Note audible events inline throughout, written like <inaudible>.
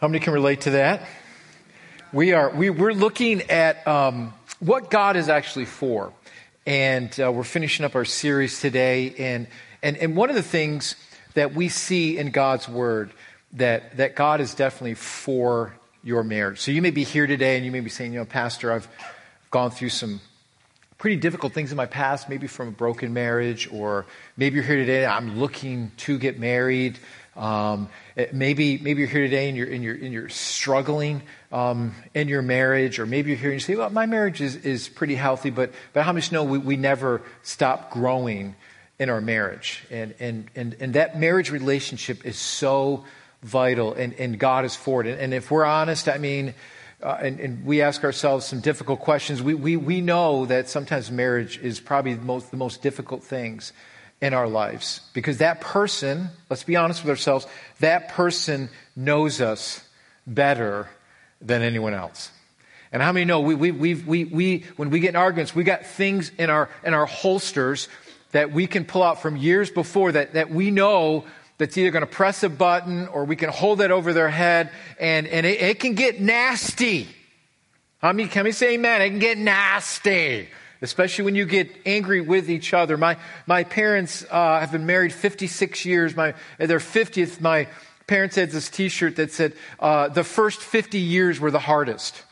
How many can relate to that? We are, we, we're looking at um, what God is actually for. And uh, we're finishing up our series today. And, and, and one of the things that we see in God's Word that, that God is definitely for your marriage. So you may be here today and you may be saying, you know, Pastor, I've gone through some pretty difficult things in my past, maybe from a broken marriage, or maybe you're here today, I'm looking to get married. Um, maybe, maybe you're here today and you're, and you're, and you're struggling um, in your marriage, or maybe you're here and you say, well, my marriage is, is pretty healthy, but, but how much know we, we never stop growing in our marriage? And, and, and, and that marriage relationship is so vital, and, and God is for it. And, and if we're honest, I mean, uh, and, and, we ask ourselves some difficult questions. We, we, we know that sometimes marriage is probably the most, the most difficult things in our lives because that person, let's be honest with ourselves, that person knows us better than anyone else. And how many know we, we, we, we, we, when we get in arguments, we got things in our, in our holsters that we can pull out from years before that, that we know that's either going to press a button or we can hold it over their head and, and it, it can get nasty. How many, can we say amen? It can get nasty, especially when you get angry with each other. My, my parents uh, have been married 56 years. My, their 50th, my parents had this t shirt that said, uh, the first 50 years were the hardest.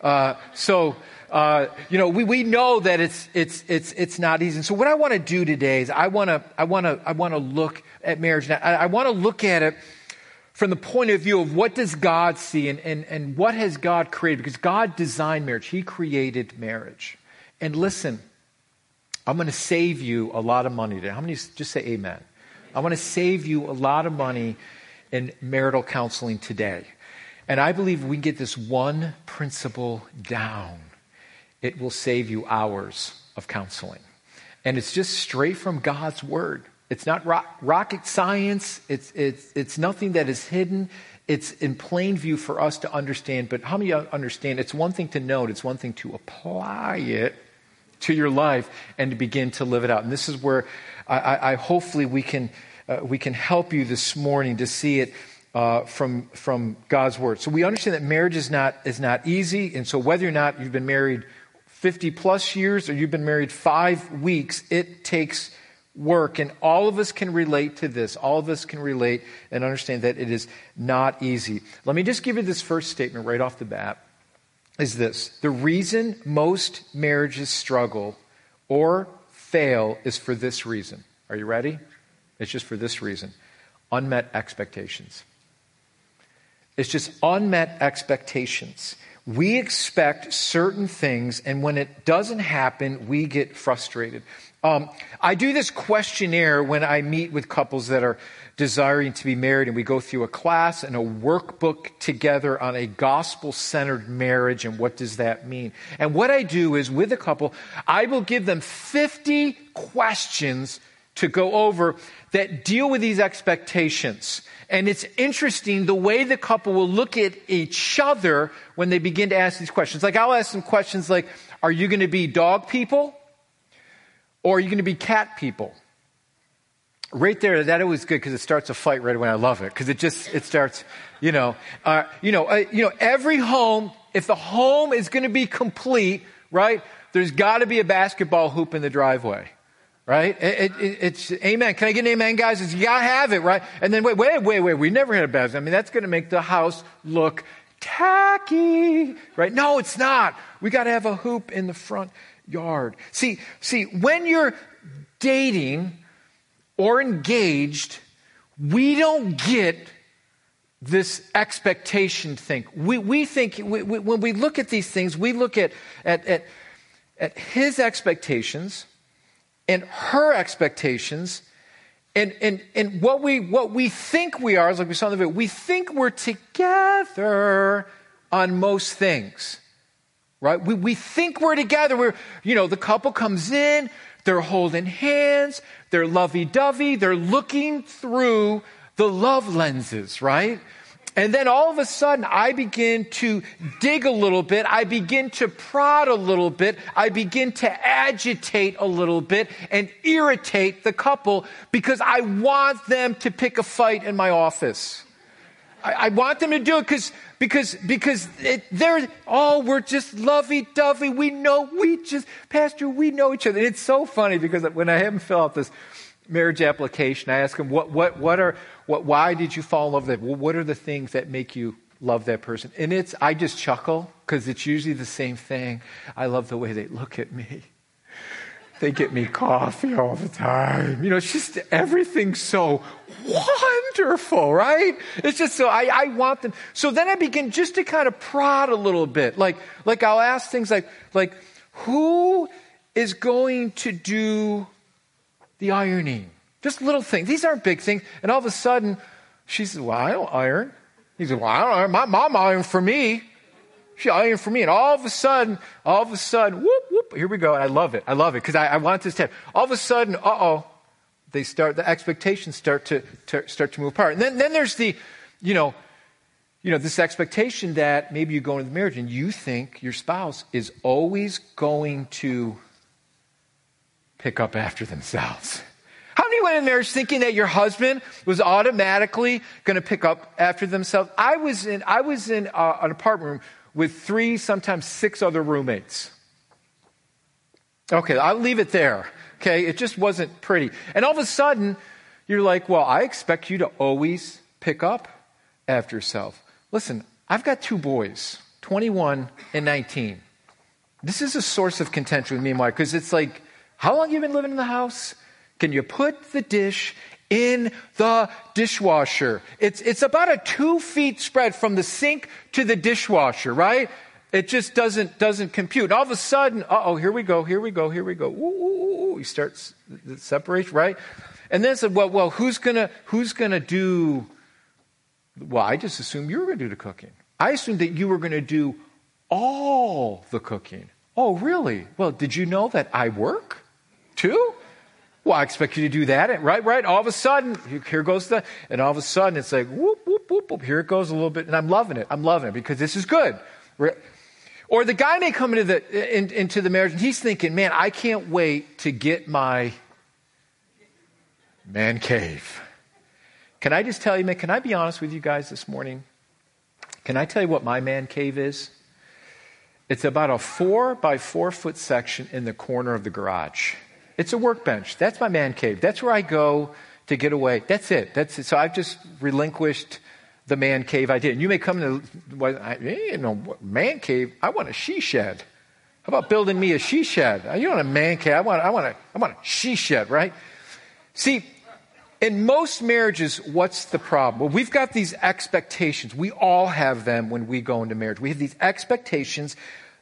Uh, so, uh, you know, we, we know that it's, it's, it's, it's not easy. And so what I want to do today is I want to, I want to, I want to look at marriage. Now, I, I want to look at it from the point of view of what does God see and, and, and what has God created? Because God designed marriage. He created marriage. And listen, I'm going to save you a lot of money today. How many just say amen? I want to save you a lot of money in marital counseling today. And I believe we can get this one principle down. It will save you hours of counseling. And it's just straight from God's word. It's not rocket science. It's, it's, it's nothing that is hidden. It's in plain view for us to understand. But how many understand? It's one thing to know it, it's one thing to apply it to your life and to begin to live it out. And this is where I, I, I hopefully we can, uh, we can help you this morning to see it. Uh, from from God's word, so we understand that marriage is not is not easy, and so whether or not you've been married fifty plus years or you've been married five weeks, it takes work. And all of us can relate to this. All of us can relate and understand that it is not easy. Let me just give you this first statement right off the bat is this. The reason most marriages struggle or fail is for this reason. Are you ready? It's just for this reason. Unmet expectations. It's just unmet expectations. We expect certain things, and when it doesn't happen, we get frustrated. Um, I do this questionnaire when I meet with couples that are desiring to be married, and we go through a class and a workbook together on a gospel centered marriage and what does that mean. And what I do is with a couple, I will give them 50 questions to go over that deal with these expectations. And it's interesting the way the couple will look at each other when they begin to ask these questions. Like I'll ask them questions like, are you going to be dog people? Or are you going to be cat people? Right there, that always good because it starts a fight right away. I love it because it just it starts, you know, uh, you know, uh, you know. Every home, if the home is going to be complete, right? There's got to be a basketball hoop in the driveway, right? It, it, it's amen. Can I get an amen, guys? It's, you got to have it, right? And then wait, wait, wait, wait. We never had a basketball. I mean, that's going to make the house look tacky, right? No, it's not. We got to have a hoop in the front yard. See, see, when you're dating or engaged, we don't get this expectation thing. We, we think, we, we, when we look at these things, we look at, at, at, at his expectations and her expectations and, and, and what, we, what we think we are, like we saw in the video, we think we're together on most things right? We, we think we're together. We're, you know, the couple comes in, they're holding hands, they're lovey dovey, they're looking through the love lenses, right? And then all of a sudden, I begin to dig a little bit. I begin to prod a little bit. I begin to agitate a little bit and irritate the couple because I want them to pick a fight in my office. I, I want them to do it because because because it, they're oh we're just lovey dovey. We know we just Pastor we know each other. And it's so funny because when I have them fill out this marriage application, I ask them what what what are what why did you fall in love with? Well, what are the things that make you love that person? And it's I just chuckle because it's usually the same thing. I love the way they look at me. They get me coffee all the time. You know, it's just everything's so wonderful, right? It's just so I, I want them. So then I begin just to kind of prod a little bit. Like, like I'll ask things like, like, who is going to do the ironing? Just little things. These aren't big things. And all of a sudden, she says, Well, I don't iron. He said, Well, I don't iron. My mom ironed for me. She ironed for me. And all of a sudden, all of a sudden, whoop, here we go. I love it. I love it because I, I want this to happen. All of a sudden, uh oh, they start, the expectations start to, to, start to move apart. And then, then there's the, you know, you know, this expectation that maybe you go into the marriage and you think your spouse is always going to pick up after themselves. How many went in marriage thinking that your husband was automatically going to pick up after themselves? I was in, I was in uh, an apartment room with three, sometimes six other roommates. Okay, I'll leave it there. Okay, it just wasn't pretty. And all of a sudden, you're like, well, I expect you to always pick up after yourself. Listen, I've got two boys, 21 and 19. This is a source of contention with me and my because it's like, how long have you been living in the house? Can you put the dish in the dishwasher? It's, it's about a two feet spread from the sink to the dishwasher, right? It just doesn't, doesn't compute. All of a sudden, oh, here we go, here we go, here we go. Ooh, ooh, ooh. Start the separation, right? And then said, well, well, who's gonna, who's gonna do, well, I just assumed you were gonna do the cooking. I assumed that you were gonna do all the cooking. Oh, really? Well, did you know that I work too? Well, I expect you to do that, right? Right? All of a sudden, here goes the, and all of a sudden it's like, whoop, whoop, whoop, whoop. Here it goes a little bit, and I'm loving it. I'm loving it because this is good. Or the guy may come into the, in, into the marriage and he's thinking, man, I can't wait to get my man cave. Can I just tell you, man, can I be honest with you guys this morning? Can I tell you what my man cave is? It's about a four by four foot section in the corner of the garage. It's a workbench. That's my man cave. That's where I go to get away. That's it. That's it. So I've just relinquished the man cave idea. And you may come to, well, I, you know, man cave. I want a she shed. How about building me a she shed? You want a man cave? I want, I want a, I want a she shed, right? See, in most marriages, what's the problem? Well, we've got these expectations. We all have them when we go into marriage. We have these expectations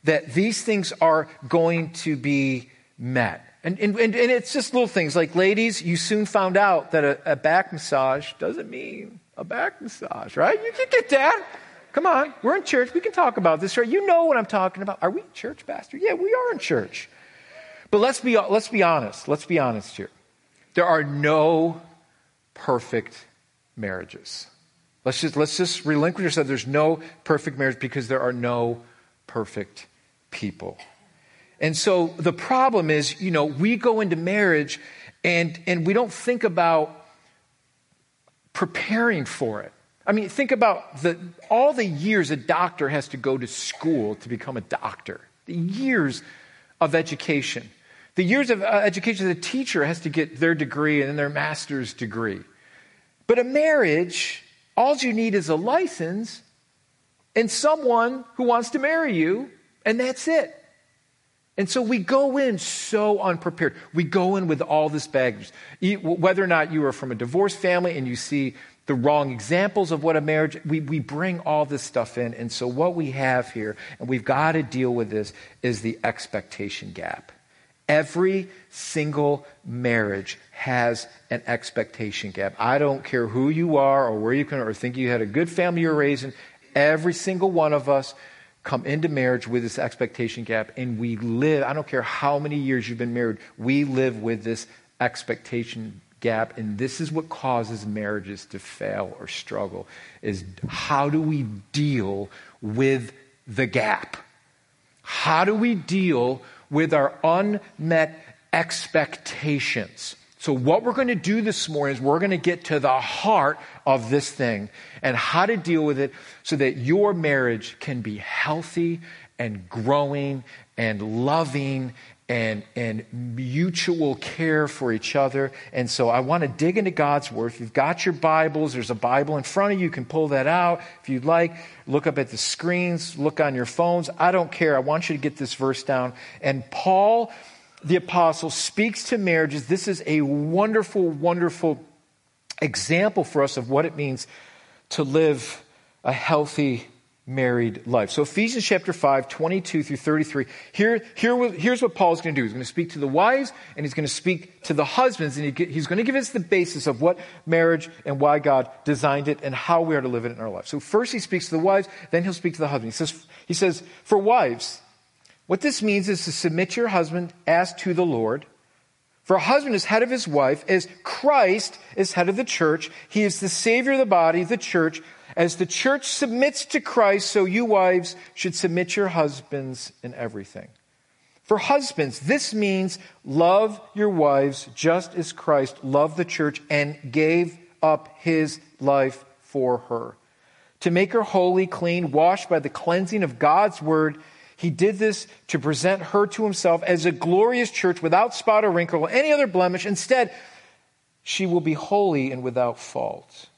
that these things are going to be met. And, and, and, it's just little things like, ladies, you soon found out that a, a back massage doesn't mean a back massage, right? You can get that. Come on, we're in church. We can talk about this, right? You know what I'm talking about. Are we church, Pastor? Yeah, we are in church. But let's be, let's be honest. Let's be honest here. There are no perfect marriages. Let's just, let's just relinquish ourselves. That there's no perfect marriage because there are no perfect people. And so the problem is, you know, we go into marriage and, and we don't think about preparing for it. I mean, think about the, all the years a doctor has to go to school to become a doctor, the years of education. The years of uh, education, the teacher has to get their degree and then their master's degree. But a marriage, all you need is a license and someone who wants to marry you, and that's it. And so we go in so unprepared. We go in with all this baggage. Whether or not you are from a divorced family and you see the wrong examples of what a marriage, we, we bring all this stuff in. And so what we have here, and we've got to deal with this, is the expectation gap. Every single marriage has an expectation gap. I don't care who you are or where you can or think you had a good family you're raising. Every single one of us come into marriage with this expectation gap, and we live, I don't care how many years you've been married, we live with this expectation gap, and this is what causes marriages to fail or struggle, is how do we deal with the gap? How do we deal with our unmet expectations? So, what we're going to do this morning is we're going to get to the heart of this thing and how to deal with it so that your marriage can be healthy and growing and loving and, and mutual care for each other. And so I want to dig into God's Word. If you've got your Bibles, there's a Bible in front of you. You can pull that out. If you'd like, look up at the screens, look on your phones. I don't care. I want you to get this verse down. And Paul the apostle speaks to marriages. This is a wonderful, wonderful example for us of what it means to live a healthy married life. So Ephesians chapter 5, 22 through 33. Here, here, here's what Paul's going to do. He's going to speak to the wives and he's going to speak to the husbands and he, he's going to give us the basis of what marriage and why God designed it and how we are to live it in our life. So first he speaks to the wives, then he'll speak to the husbands. He says, he says, for wives, what this means is to submit your husband as to the Lord. For a husband is head of his wife, as Christ is head of the church. He is the Savior of the body, the church. As the church submits to Christ, so you wives should submit your husbands in everything. For husbands, this means love your wives just as Christ loved the church and gave up his life for her. To make her holy, clean, washed by the cleansing of God's word he did this to present her to himself as a glorious church without spot or wrinkle or any other blemish. Instead, she will be holy and without fault.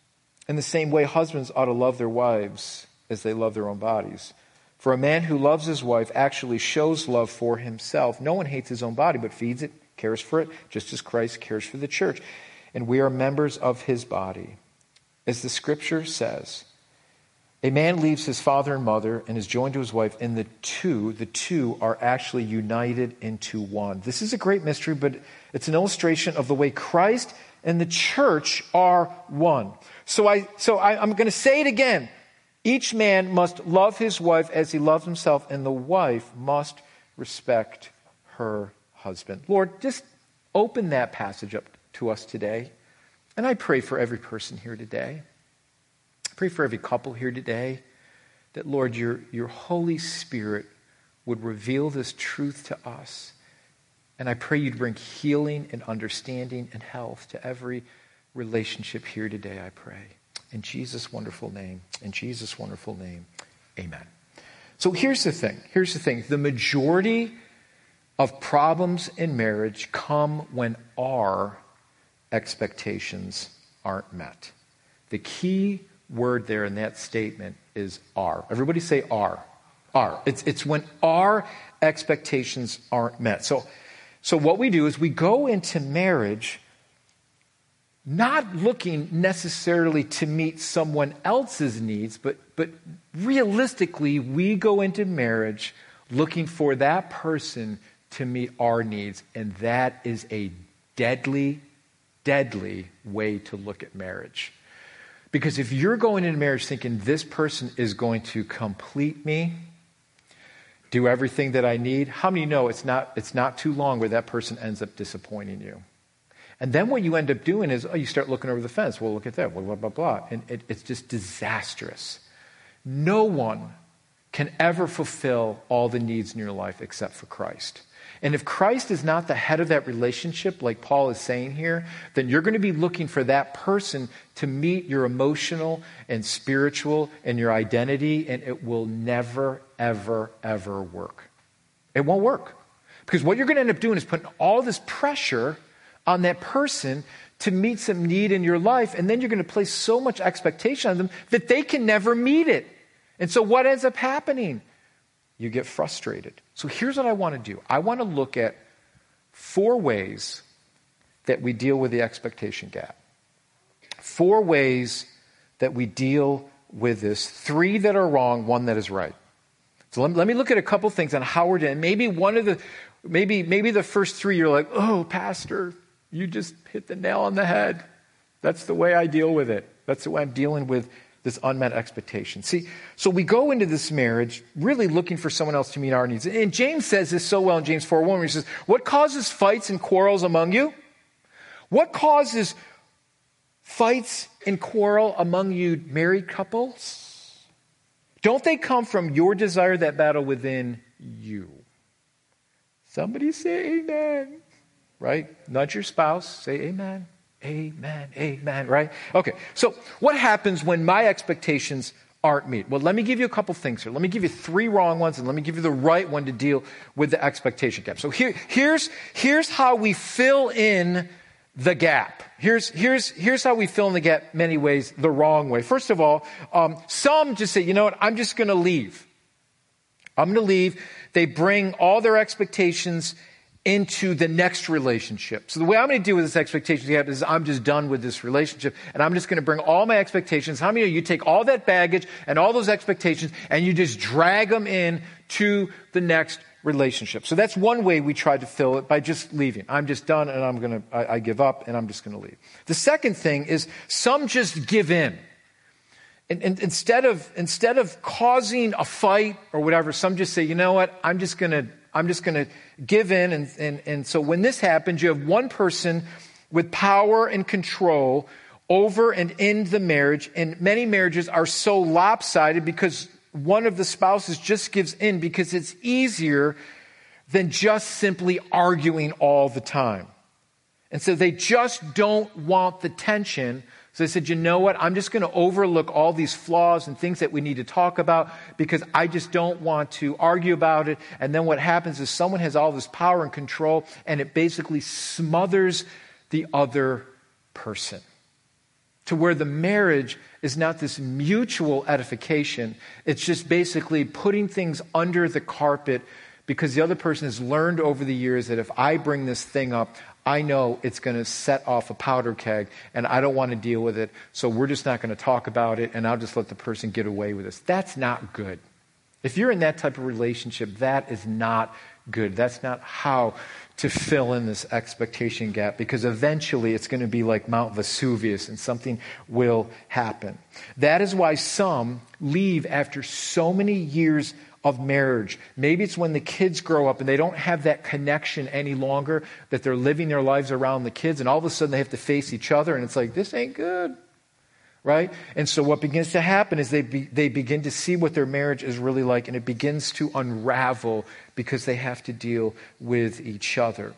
In the same way, husbands ought to love their wives as they love their own bodies. For a man who loves his wife actually shows love for himself. No one hates his own body, but feeds it, cares for it, just as Christ cares for the church. And we are members of his body. As the scripture says, a man leaves his father and mother and is joined to his wife, and the two, the two are actually united into one. This is a great mystery, but it's an illustration of the way Christ and the church are one. So I, so I, I'm going to say it again. Each man must love his wife as he loves himself, and the wife must respect her husband. Lord, just open that passage up to us today. And I pray for every person here today. Pray for every couple here today that, Lord, your, your Holy Spirit would reveal this truth to us. And I pray you'd bring healing and understanding and health to every relationship here today, I pray. In Jesus' wonderful name. In Jesus' wonderful name. Amen. So here's the thing. Here's the thing. The majority of problems in marriage come when our expectations aren't met. The key word there in that statement is are. Everybody say are. Are. It's, it's when our expectations aren't met. So, so what we do is we go into marriage not looking necessarily to meet someone else's needs, but, but realistically, we go into marriage looking for that person to meet our needs. And that is a deadly, deadly way to look at marriage. Because if you're going into marriage thinking this person is going to complete me, do everything that I need, how many know it's not, it's not too long where that person ends up disappointing you? And then what you end up doing is, oh, you start looking over the fence. Well, look at that, blah, blah, blah, blah. And it, it's just disastrous. No one can ever fulfill all the needs in your life except for Christ. And if Christ is not the head of that relationship, like Paul is saying here, then you're going to be looking for that person to meet your emotional and spiritual and your identity, and it will never, ever, ever work. It won't work. Because what you're going to end up doing is putting all this pressure on that person to meet some need in your life, and then you're going to place so much expectation on them that they can never meet it. And so what ends up happening? You get frustrated. So here's what I want to do I want to look at four ways that we deal with the expectation gap. Four ways that we deal with this. Three that are wrong, one that is right. So let me, let me look at a couple things on how we're doing. Maybe one of the, maybe, maybe the first three you're like, oh, Pastor, you just hit the nail on the head. That's the way I deal with it. That's the way I'm dealing with this unmet expectation. See, so we go into this marriage really looking for someone else to meet our needs. And James says this so well in James 4 1, where he says, What causes fights and quarrels among you? What causes fights and quarrel among you married couples? Don't they come from your desire that battle within you? Somebody say amen. right? Nudge your spouse, say amen, amen, amen, right? Okay, so what happens when my expectations aren't met? Well, let me give you a couple things here. Let me give you three wrong ones and let me give you the right one to deal with the expectation gap. So here, here's, here's how we fill in the gap. Here's, here's, here's how we fill in the gap many ways the wrong way. First of all, um, some just say, you know what, I'm just going to leave. I'm going to leave. They bring all their expectations into the next relationship. So the way I'm going to deal with this expectation gap is I'm just done with this relationship and I'm just going to bring all my expectations. How many of you take all that baggage and all those expectations and you just drag them in to the next relationship? So that's one way we try to fill it by just leaving. I'm just done and I'm going to, I, I give up and I'm just going to leave. The second thing is some just give in. And, and, instead of instead of causing a fight or whatever, some just say, you know what, I'm just gonna I'm just gonna give in. And, and, and so when this happens, you have one person with power and control over and in the marriage. And many marriages are so lopsided because one of the spouses just gives in because it's easier than just simply arguing all the time. And so they just don't want the tension so they said, you know what? I'm just going to overlook all these flaws and things that we need to talk about because I just don't want to argue about it. And then what happens is someone has all this power and control and it basically smothers the other person to where the marriage is not this mutual edification. It's just basically putting things under the carpet because the other person has learned over the years that if I bring this thing up, I know it's going to set off a powder keg and I don't want to deal with it, so we're just not going to talk about it and I'll just let the person get away with this. That's not good. If you're in that type of relationship, that is not good. That's not how to fill in this expectation gap because eventually it's going to be like Mount Vesuvius and something will happen. That is why some leave after so many years of marriage. Maybe it's when the kids grow up and they don't have that connection any longer, that they're living their lives around the kids, and all of a sudden they have to face each other, and it's like, this ain't good. Right? And so what begins to happen is they, be, they begin to see what their marriage is really like, and it begins to unravel because they have to deal with each other.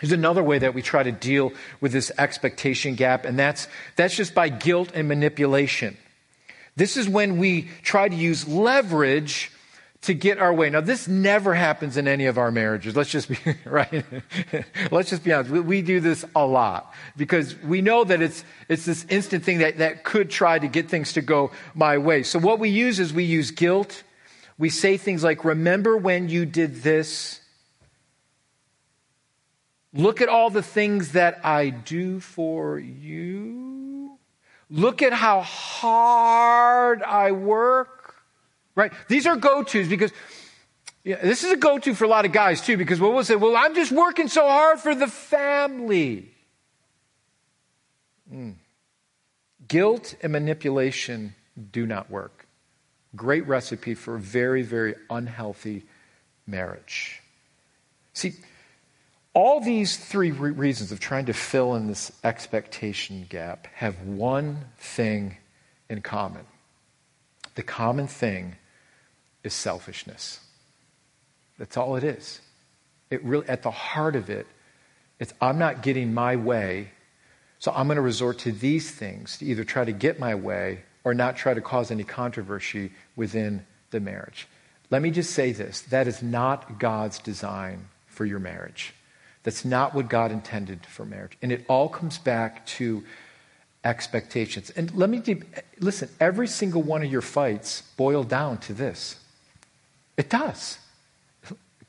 There's another way that we try to deal with this expectation gap, and that's, that's just by guilt and manipulation. This is when we try to use leverage to get our way. Now, this never happens in any of our marriages. Let's just be, <laughs> right? Let's just be honest. We, we, do this a lot because we know that it's, it's this instant thing that, that could try to get things to go my way. So what we use is we use guilt. We say things like, remember when you did this? Look at all the things that I do for you. Look at how hard I work right? These are go tos because yeah, this is a go to for a lot of guys too, because what we'll say, well, I'm just working so hard for the family. Mm. Guilt and manipulation do not work. Great recipe for a very, very unhealthy marriage. See, all these three re- reasons of trying to fill in this expectation gap have one thing in common. The common thing is selfishness. That's all it is. It really, at the heart of it, it's I'm not getting my way, so I'm going to resort to these things to either try to get my way or not try to cause any controversy within the marriage. Let me just say this that is not God's design for your marriage. That's not what God intended for marriage. And it all comes back to expectations. And let me listen, every single one of your fights boil down to this it does.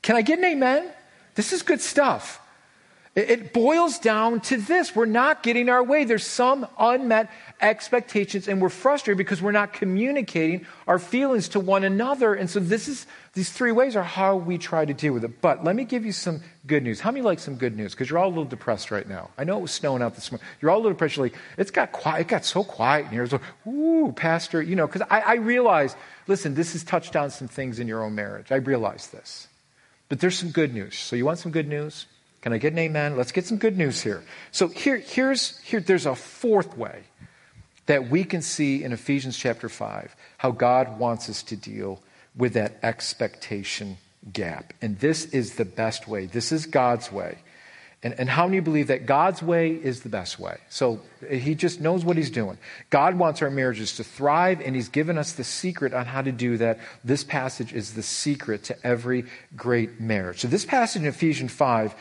Can I get an amen? This is good stuff. It boils down to this. We're not getting our way. There's some unmet expectations, and we're frustrated because we're not communicating our feelings to one another. And so this is these three ways are how we try to deal with it. But let me give you some good news. How many like some good news? Because you're all a little depressed right now. I know it was snowing out this morning. You're all a little depressed. You're like, it's got quiet, it got so quiet in here. So, ooh, Pastor, you know, because I, I realize, listen, this has touched on some things in your own marriage. I realize this. But there's some good news. So you want some good news? Can I get an amen? Let's get some good news here. So here, here's here, there's a fourth way that we can see in Ephesians chapter 5 how God wants us to deal with that expectation gap. And this is the best way. This is God's way. And, and how many believe that God's way is the best way? So he just knows what he's doing. God wants our marriages to thrive, and he's given us the secret on how to do that. This passage is the secret to every great marriage. So, this passage in Ephesians 5,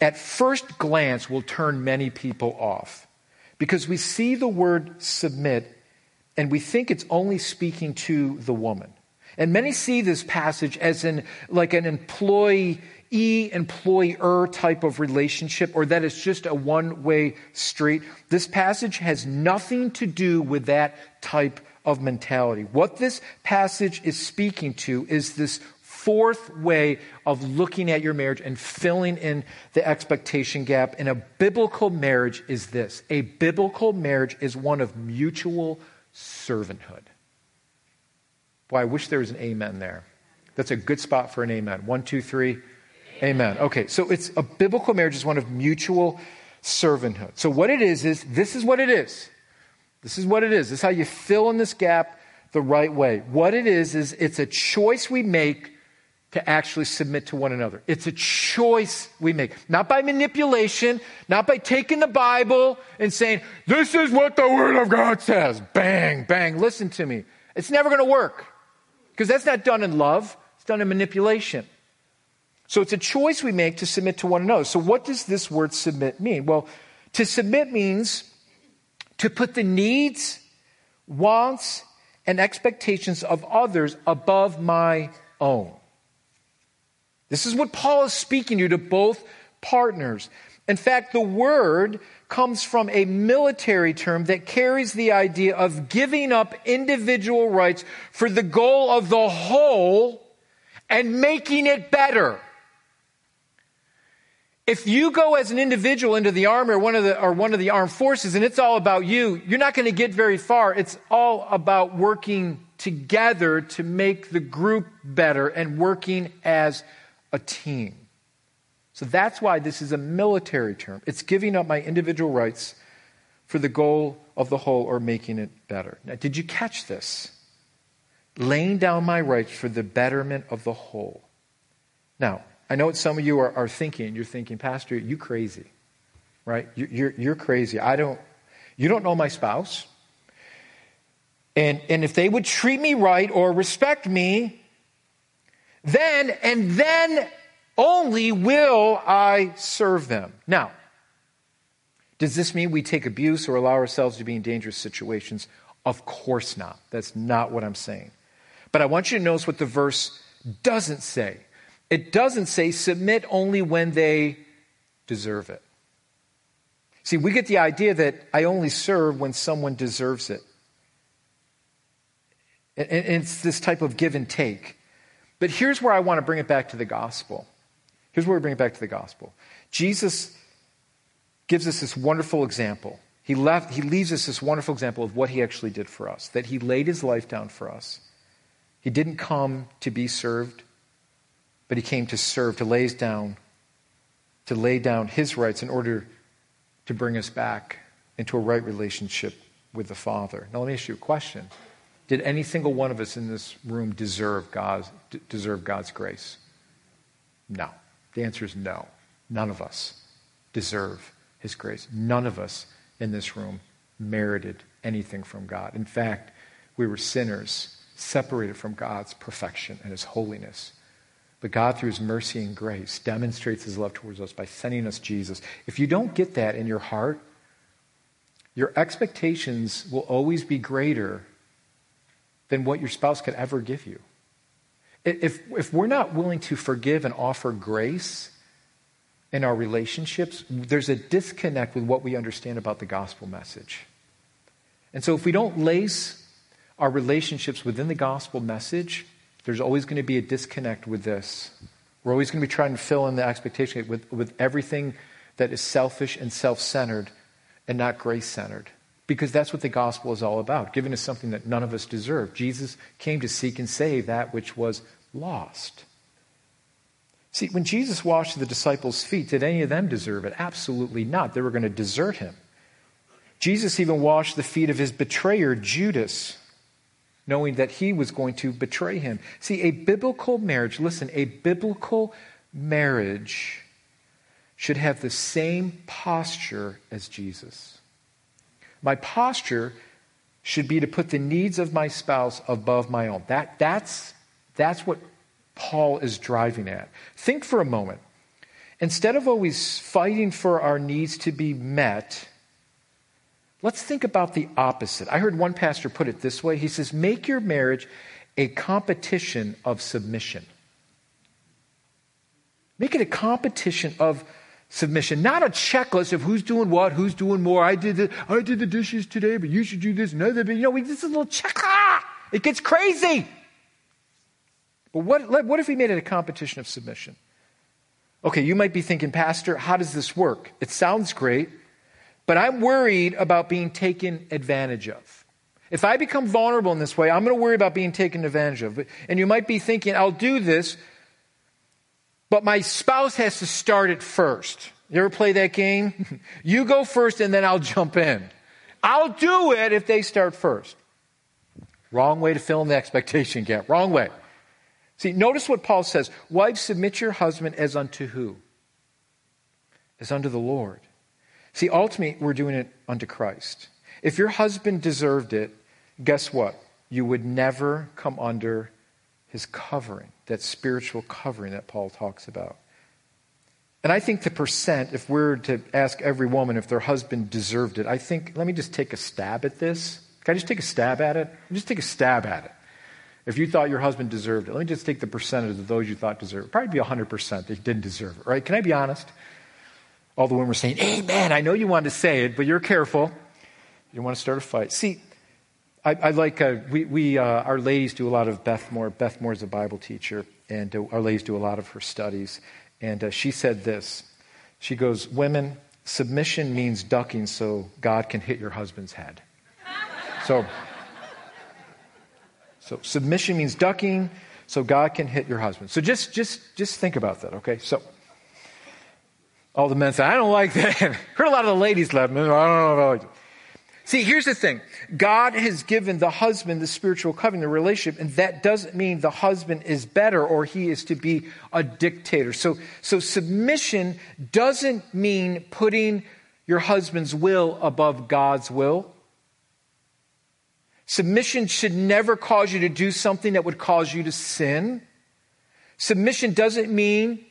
at first glance, will turn many people off because we see the word submit and we think it's only speaking to the woman. And many see this passage as in like an employee employer type of relationship or that it's just a one way street. This passage has nothing to do with that type of mentality. What this passage is speaking to is this fourth way of looking at your marriage and filling in the expectation gap in a biblical marriage is this a biblical marriage is one of mutual servanthood. Boy, I wish there was an amen there. That's a good spot for an amen. One, two, three. Amen. Okay, so it's a biblical marriage is one of mutual servanthood. So what it is is this is what it is. This is what it is. This is how you fill in this gap the right way. What it is is it's a choice we make to actually submit to one another. It's a choice we make. Not by manipulation, not by taking the Bible and saying, this is what the Word of God says. Bang, bang. Listen to me. It's never going to work because that's not done in love, it's done in manipulation. So it's a choice we make to submit to one another. So, what does this word submit mean? Well, to submit means to put the needs, wants, and expectations of others above my own. This is what Paul is speaking to to both partners. In fact, the word comes from a military term that carries the idea of giving up individual rights for the goal of the whole and making it better. If you go as an individual into the army or one of the, or one of the armed forces and it's all about you, you're not going to get very far. It's all about working together to make the group better and working as a team. So that's why this is a military term. It's giving up my individual rights for the goal of the whole or making it better. Now, did you catch this? Laying down my rights for the betterment of the whole. Now, I know what some of you are, are thinking. You're thinking, Pastor, you crazy, right? You're, you're, you're crazy. I don't, you don't know my spouse. And, and if they would treat me right or respect me, then and then only will I serve them. Now, does this mean we take abuse or allow ourselves to be in dangerous situations? Of course not. That's not what I'm saying. But I want you to notice what the verse doesn't say. It doesn't say submit only when they deserve it. See, we get the idea that I only serve when someone deserves it. And it's this type of give and take. But here's where I want to bring it back to the gospel. Here's where we bring it back to the gospel. Jesus gives us this wonderful example. He, left, he leaves us this wonderful example of what he actually did for us, that he laid his life down for us. He didn't come to be served, but he came to serve, to lay down, to lay down his rights in order to bring us back into a right relationship with the Father. Now, let me ask you a question. Did any single one of us in this room deserve God's, deserve God's grace? No. The answer is no. None of us deserve His grace. None of us in this room merited anything from God. In fact, we were sinners, separated from God's perfection and His holiness. But God, through His mercy and grace, demonstrates His love towards us by sending us Jesus. If you don't get that in your heart, your expectations will always be greater than what your spouse could ever give you. If, if we're not willing to forgive and offer grace in our relationships, there's a disconnect with what we understand about the gospel message. And so if we don't lace our relationships within the gospel message, there's always going to be a disconnect with this. We're always going to be trying to fill in the expectation with, with everything that is selfish and self centered and not grace centered. Because that's what the gospel is all about, giving us something that none of us deserve. Jesus came to seek and save that which was lost. See, when Jesus washed the disciples' feet, did any of them deserve it? Absolutely not. They were going to desert him. Jesus even washed the feet of his betrayer, Judas, knowing that he was going to betray him. See, a biblical marriage, listen, a biblical marriage should have the same posture as Jesus. My posture should be to put the needs of my spouse above my own. That, that's, that's what Paul is driving at. Think for a moment. Instead of always fighting for our needs to be met, let's think about the opposite. I heard one pastor put it this way he says, Make your marriage a competition of submission. Make it a competition of submission, not a checklist of who's doing what, who's doing more. I did the, I did the dishes today, but you should do this other. But you know, we just a little check. Ah, it gets crazy. But what, what if we made it a competition of submission? Okay, you might be thinking, Pastor, how does this work? It sounds great, but I'm worried about being taken advantage of. If I become vulnerable in this way, I'm going to worry about being taken advantage of. And you might be thinking, I'll do this, but my spouse has to start it first. You ever play that game? <laughs> you go first and then I'll jump in. I'll do it if they start first. Wrong way to fill in the expectation gap. Wrong way. See, notice what Paul says Wives, submit your husband as unto who? As unto the Lord. See, ultimately, we're doing it unto Christ. If your husband deserved it, guess what? You would never come under his covering, that spiritual covering that Paul talks about. And I think the percent, if we're to ask every woman if their husband deserved it, I think, let me just take a stab at this. Can I just take a stab at it? Just take a stab at it. If you thought your husband deserved it, let me just take the percentage of those you thought deserved it. Probably be 100% that didn't deserve it, right? Can I be honest? All the women were saying, Amen. I know you wanted to say it, but you're careful. You want to start a fight. See, I, I like, uh, we, we uh, our ladies do a lot of Beth Moore. Beth Moore is a Bible teacher, and uh, our ladies do a lot of her studies. And uh, she said this She goes, Women, submission means ducking so God can hit your husband's head. <laughs> So, so submission means ducking so God can hit your husband. So just just just think about that, okay? So all the men say, I don't like that. <laughs> Heard a lot of the ladies me. I don't know if I like it. See, here's the thing. God has given the husband the spiritual covenant, the relationship, and that doesn't mean the husband is better or he is to be a dictator. So, so submission doesn't mean putting your husband's will above God's will. Submission should never cause you to do something that would cause you to sin. Submission doesn't mean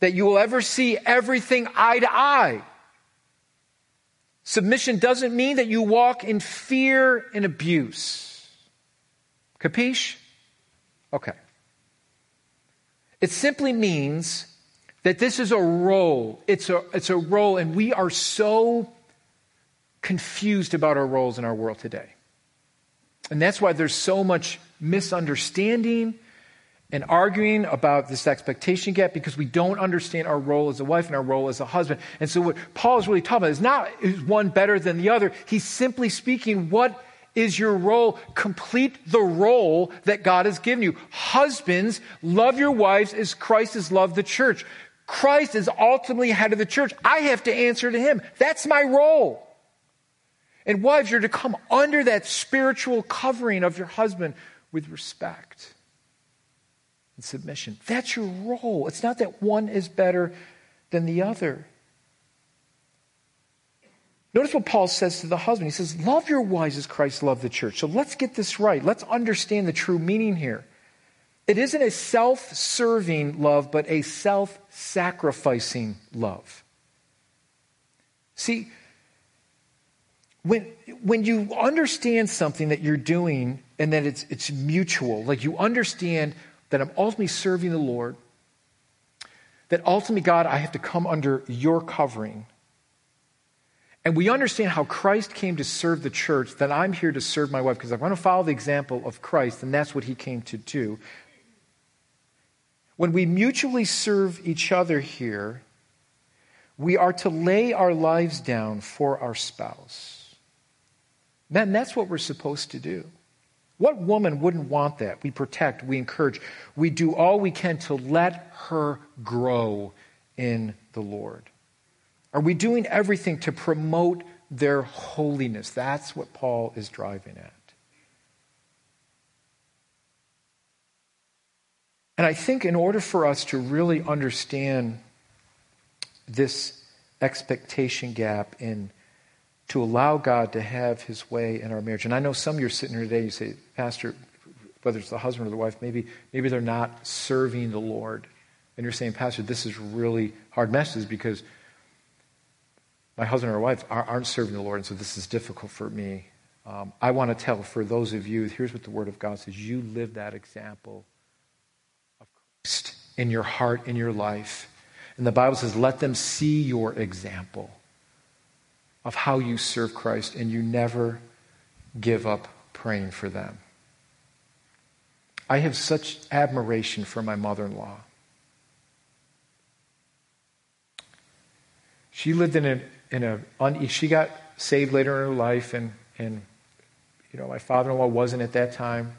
that you will ever see everything eye to eye. Submission doesn't mean that you walk in fear and abuse. Capiche? Okay. It simply means that this is a role. It's a, it's a role, and we are so confused about our roles in our world today. And that's why there's so much misunderstanding and arguing about this expectation gap because we don't understand our role as a wife and our role as a husband. And so, what Paul is really talking about is not is one better than the other. He's simply speaking, what is your role? Complete the role that God has given you. Husbands, love your wives as Christ has loved the church. Christ is ultimately head of the church. I have to answer to him. That's my role. And wives, you're to come under that spiritual covering of your husband with respect and submission. That's your role. It's not that one is better than the other. Notice what Paul says to the husband. He says, Love your wives as Christ loved the church. So let's get this right. Let's understand the true meaning here. It isn't a self serving love, but a self sacrificing love. See, when, when you understand something that you're doing and that it's, it's mutual, like you understand that I'm ultimately serving the Lord, that ultimately, God, I have to come under your covering. And we understand how Christ came to serve the church, that I'm here to serve my wife because I want to follow the example of Christ, and that's what he came to do. When we mutually serve each other here, we are to lay our lives down for our spouse. Man, that's what we're supposed to do. What woman wouldn't want that? We protect, we encourage, we do all we can to let her grow in the Lord. Are we doing everything to promote their holiness? That's what Paul is driving at. And I think in order for us to really understand this expectation gap in to allow God to have his way in our marriage. And I know some of you are sitting here today, you say, Pastor, whether it's the husband or the wife, maybe, maybe they're not serving the Lord. And you're saying, Pastor, this is really hard message because my husband or wife aren't serving the Lord, and so this is difficult for me. Um, I want to tell for those of you, here's what the Word of God says you live that example of Christ in your heart, in your life. And the Bible says, let them see your example of how you serve Christ, and you never give up praying for them. I have such admiration for my mother in law. She lived in a, in a she got saved later in her life, and, and you know, my father in law wasn't at that time.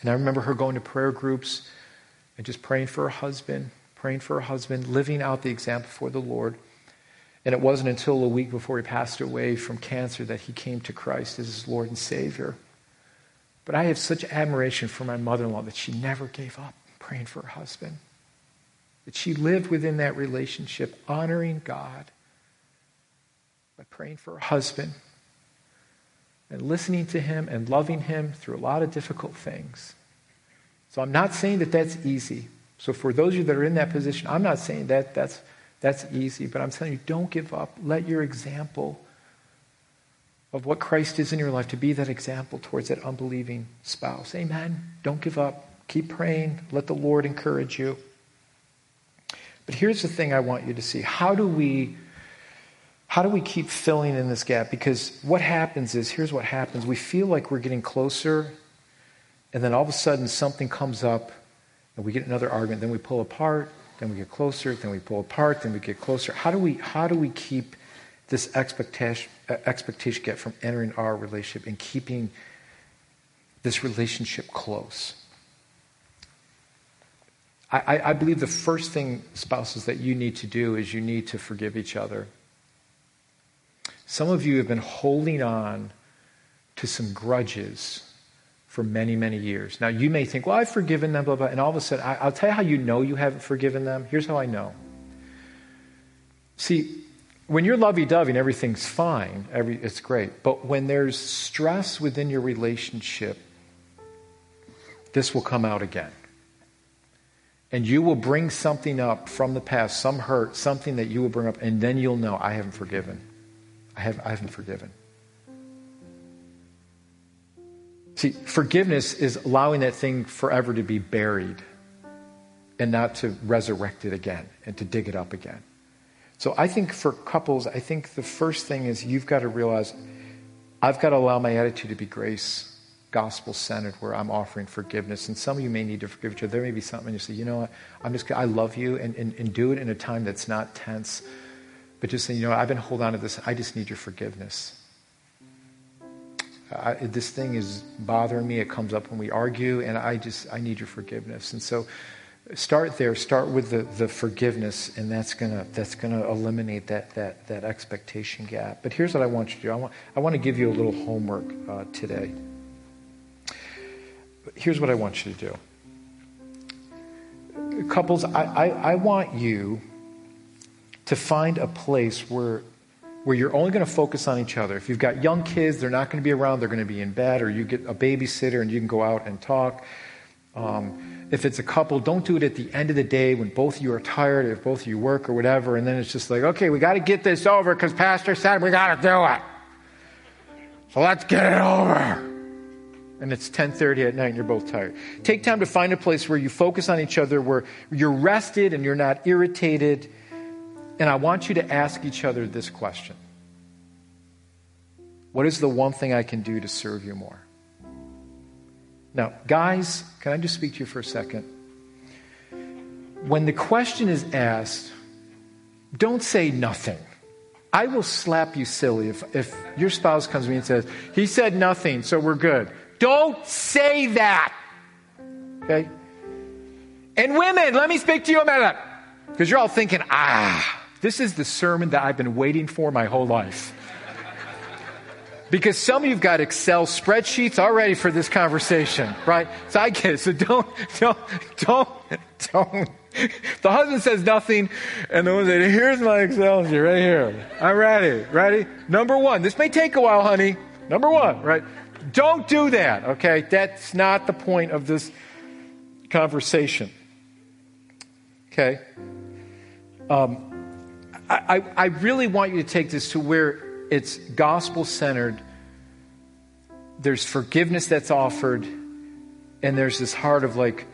And I remember her going to prayer groups and just praying for her husband, praying for her husband, living out the example for the Lord. And it wasn't until a week before he passed away from cancer that he came to Christ as his Lord and Savior. But I have such admiration for my mother in law that she never gave up praying for her husband. That she lived within that relationship, honoring God by praying for her husband and listening to him and loving him through a lot of difficult things. So I'm not saying that that's easy. So for those of you that are in that position, I'm not saying that that's, that's easy, but I'm telling you, don't give up. Let your example of what Christ is in your life to be that example towards that unbelieving spouse. Amen. Don't give up. Keep praying. Let the Lord encourage you. But here's the thing I want you to see. How do we how do we keep filling in this gap? Because what happens is here's what happens. We feel like we're getting closer, and then all of a sudden something comes up, and we get another argument. Then we pull apart, then we get closer, then we pull apart, then we get closer. How do we, how do we keep this expectation, uh, expectation gap from entering our relationship and keeping this relationship close? I, I, believe the first thing, spouses, that you need to do is you need to forgive each other. Some of you have been holding on to some grudges for many, many years. Now, you may think, well, I've forgiven them, blah, blah, and all of a sudden, I, will tell you how you know you haven't forgiven them. Here's how I know. See, when you're lovey dovey and everything's fine, every, it's great. But when there's stress within your relationship, this will come out again. And you will bring something up from the past, some hurt, something that you will bring up, and then you'll know, I haven't forgiven. I, have, I haven't forgiven. See, forgiveness is allowing that thing forever to be buried and not to resurrect it again and to dig it up again. So I think for couples, I think the first thing is you've got to realize I've got to allow my attitude to be grace, gospel centered, where I'm offering forgiveness. And some of you may need to forgive each other. There may be something you say, you know what, I'm just, I love you, and, and, and do it in a time that's not tense but just saying, you know, I've been holding on to this. I just need your forgiveness. I, this thing is bothering me. It comes up when we argue, and I just, I need your forgiveness. And so start there. Start with the, the forgiveness, and that's going to that's gonna eliminate that, that, that expectation gap. But here's what I want you to do I want, I want to give you a little homework uh, today. Here's what I want you to do. Couples, I, I, I want you to find a place where where you're only going to focus on each other. If you've got young kids, they're not going to be around, they're going to be in bed, or you get a babysitter and you can go out and talk. Um, if it's a couple, don't do it at the end of the day when both of you are tired, if both of you work or whatever, and then it's just like, okay, we got to get this over because Pastor said we got to do it. So let's get it over. And it's 10:30 at night and you're both tired. Take time to find a place where you focus on each other, where you're rested and you're not irritated and I want you to ask each other this question What is the one thing I can do to serve you more? Now, guys, can I just speak to you for a second? When the question is asked, don't say nothing. I will slap you silly if, if your spouse comes to me and says, He said nothing, so we're good. Don't say that. Okay? And women, let me speak to you a minute. Because you're all thinking, ah, this is the sermon that I've been waiting for my whole life. Because some of you've got Excel spreadsheets already for this conversation, right? So I get it. So don't, don't, don't, don't. The husband says nothing, and the woman says, Here's my Excel sheet right here. I'm ready. Ready? Number one. This may take a while, honey. Number one, right? Don't do that, okay? That's not the point of this conversation. Okay? Um, I, I, really want you to take this to where it's gospel centered. There's forgiveness that's offered, and there's this heart of like,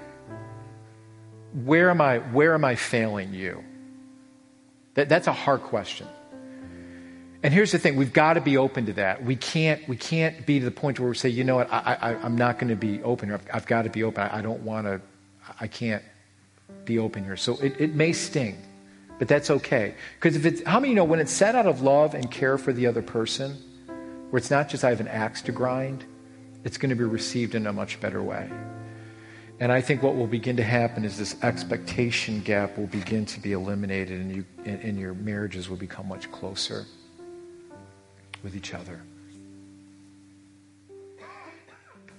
where am I, where am I failing you? That, that's a hard question. And here's the thing: we've got to be open to that. We can't, we can't be to the point where we say, you know what, I, I, am not going to be open. I've, I've, got to be open. I, I don't want to. I can't be open here. So it, it may sting, but that's okay. Because if it's, how many you know when it's said out of love and care for the other person, where it's not just I have an axe to grind, it's going to be received in a much better way. And I think what will begin to happen is this expectation gap will begin to be eliminated, and, you, and, and your marriages will become much closer with each other.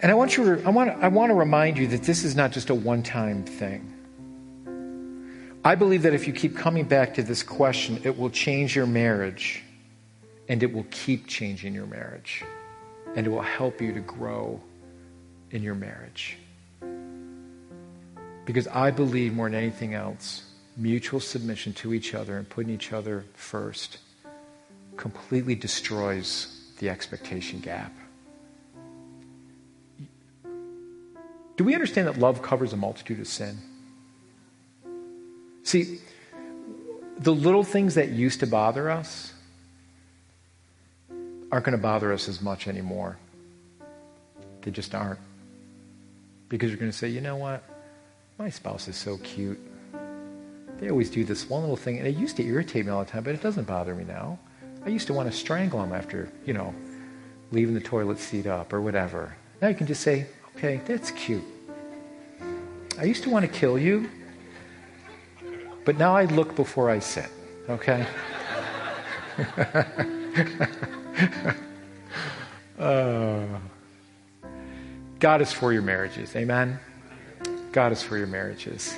And I want, you I, want, I want to remind you that this is not just a one time thing. I believe that if you keep coming back to this question, it will change your marriage and it will keep changing your marriage and it will help you to grow in your marriage. Because I believe more than anything else, mutual submission to each other and putting each other first completely destroys the expectation gap. Do we understand that love covers a multitude of sin? See, the little things that used to bother us aren't going to bother us as much anymore. They just aren't. Because you're going to say, you know what? My spouse is so cute. They always do this one little thing, and it used to irritate me all the time, but it doesn't bother me now. I used to want to strangle him after, you know, leaving the toilet seat up or whatever. Now you can just say, okay, that's cute. I used to want to kill you, but now I look before I sit, okay? <laughs> uh, God is for your marriages, amen? God is for your marriages.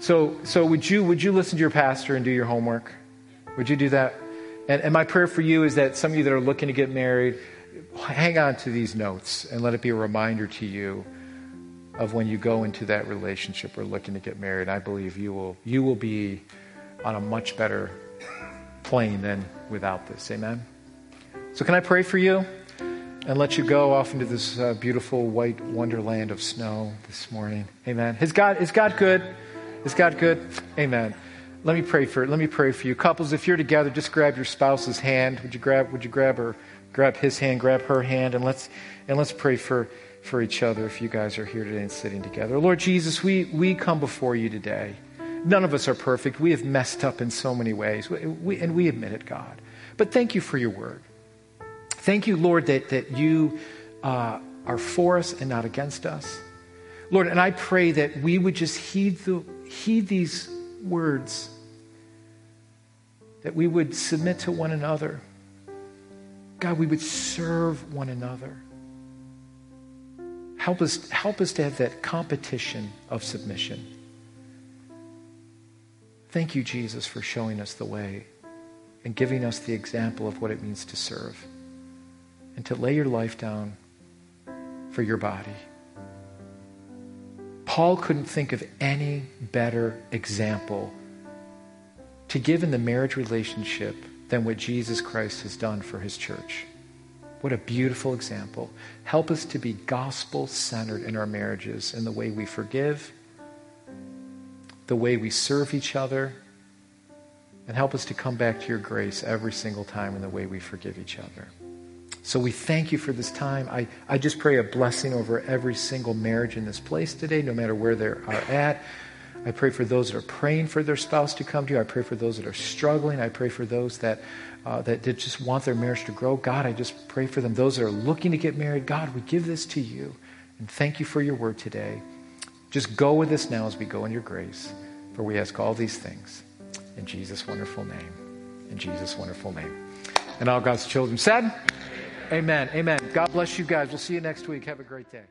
So, so would you would you listen to your pastor and do your homework? Would you do that? And, and my prayer for you is that some of you that are looking to get married, hang on to these notes and let it be a reminder to you of when you go into that relationship or looking to get married. I believe you will, you will be on a much better plane than without this. Amen? So, can I pray for you and let you go off into this uh, beautiful white wonderland of snow this morning? Amen. Is God, is God good? Is God good? Amen. Let me pray for let me pray for you. Couples, if you're together, just grab your spouse's hand. Would you grab would you grab her grab his hand, grab her hand, and let's and let's pray for for each other if you guys are here today and sitting together. Lord Jesus, we, we come before you today. None of us are perfect. We have messed up in so many ways, we, we, and we admit it, God. But thank you for your word. Thank you, Lord, that, that you uh, are for us and not against us. Lord, and I pray that we would just heed, the, heed these words, that we would submit to one another. God, we would serve one another. Help us, help us to have that competition of submission. Thank you, Jesus, for showing us the way and giving us the example of what it means to serve and to lay your life down for your body. Paul couldn't think of any better example to give in the marriage relationship than what Jesus Christ has done for his church. What a beautiful example. Help us to be gospel centered in our marriages in the way we forgive, the way we serve each other, and help us to come back to your grace every single time in the way we forgive each other. So we thank you for this time. I, I just pray a blessing over every single marriage in this place today, no matter where they are at. I pray for those that are praying for their spouse to come to you. I pray for those that are struggling. I pray for those that uh, that, just want their marriage to grow. God, I just pray for them. Those that are looking to get married, God, we give this to you. And thank you for your word today. Just go with us now as we go in your grace. For we ask all these things in Jesus' wonderful name. In Jesus' wonderful name. And all God's children said, Amen. Amen. God bless you guys. We'll see you next week. Have a great day.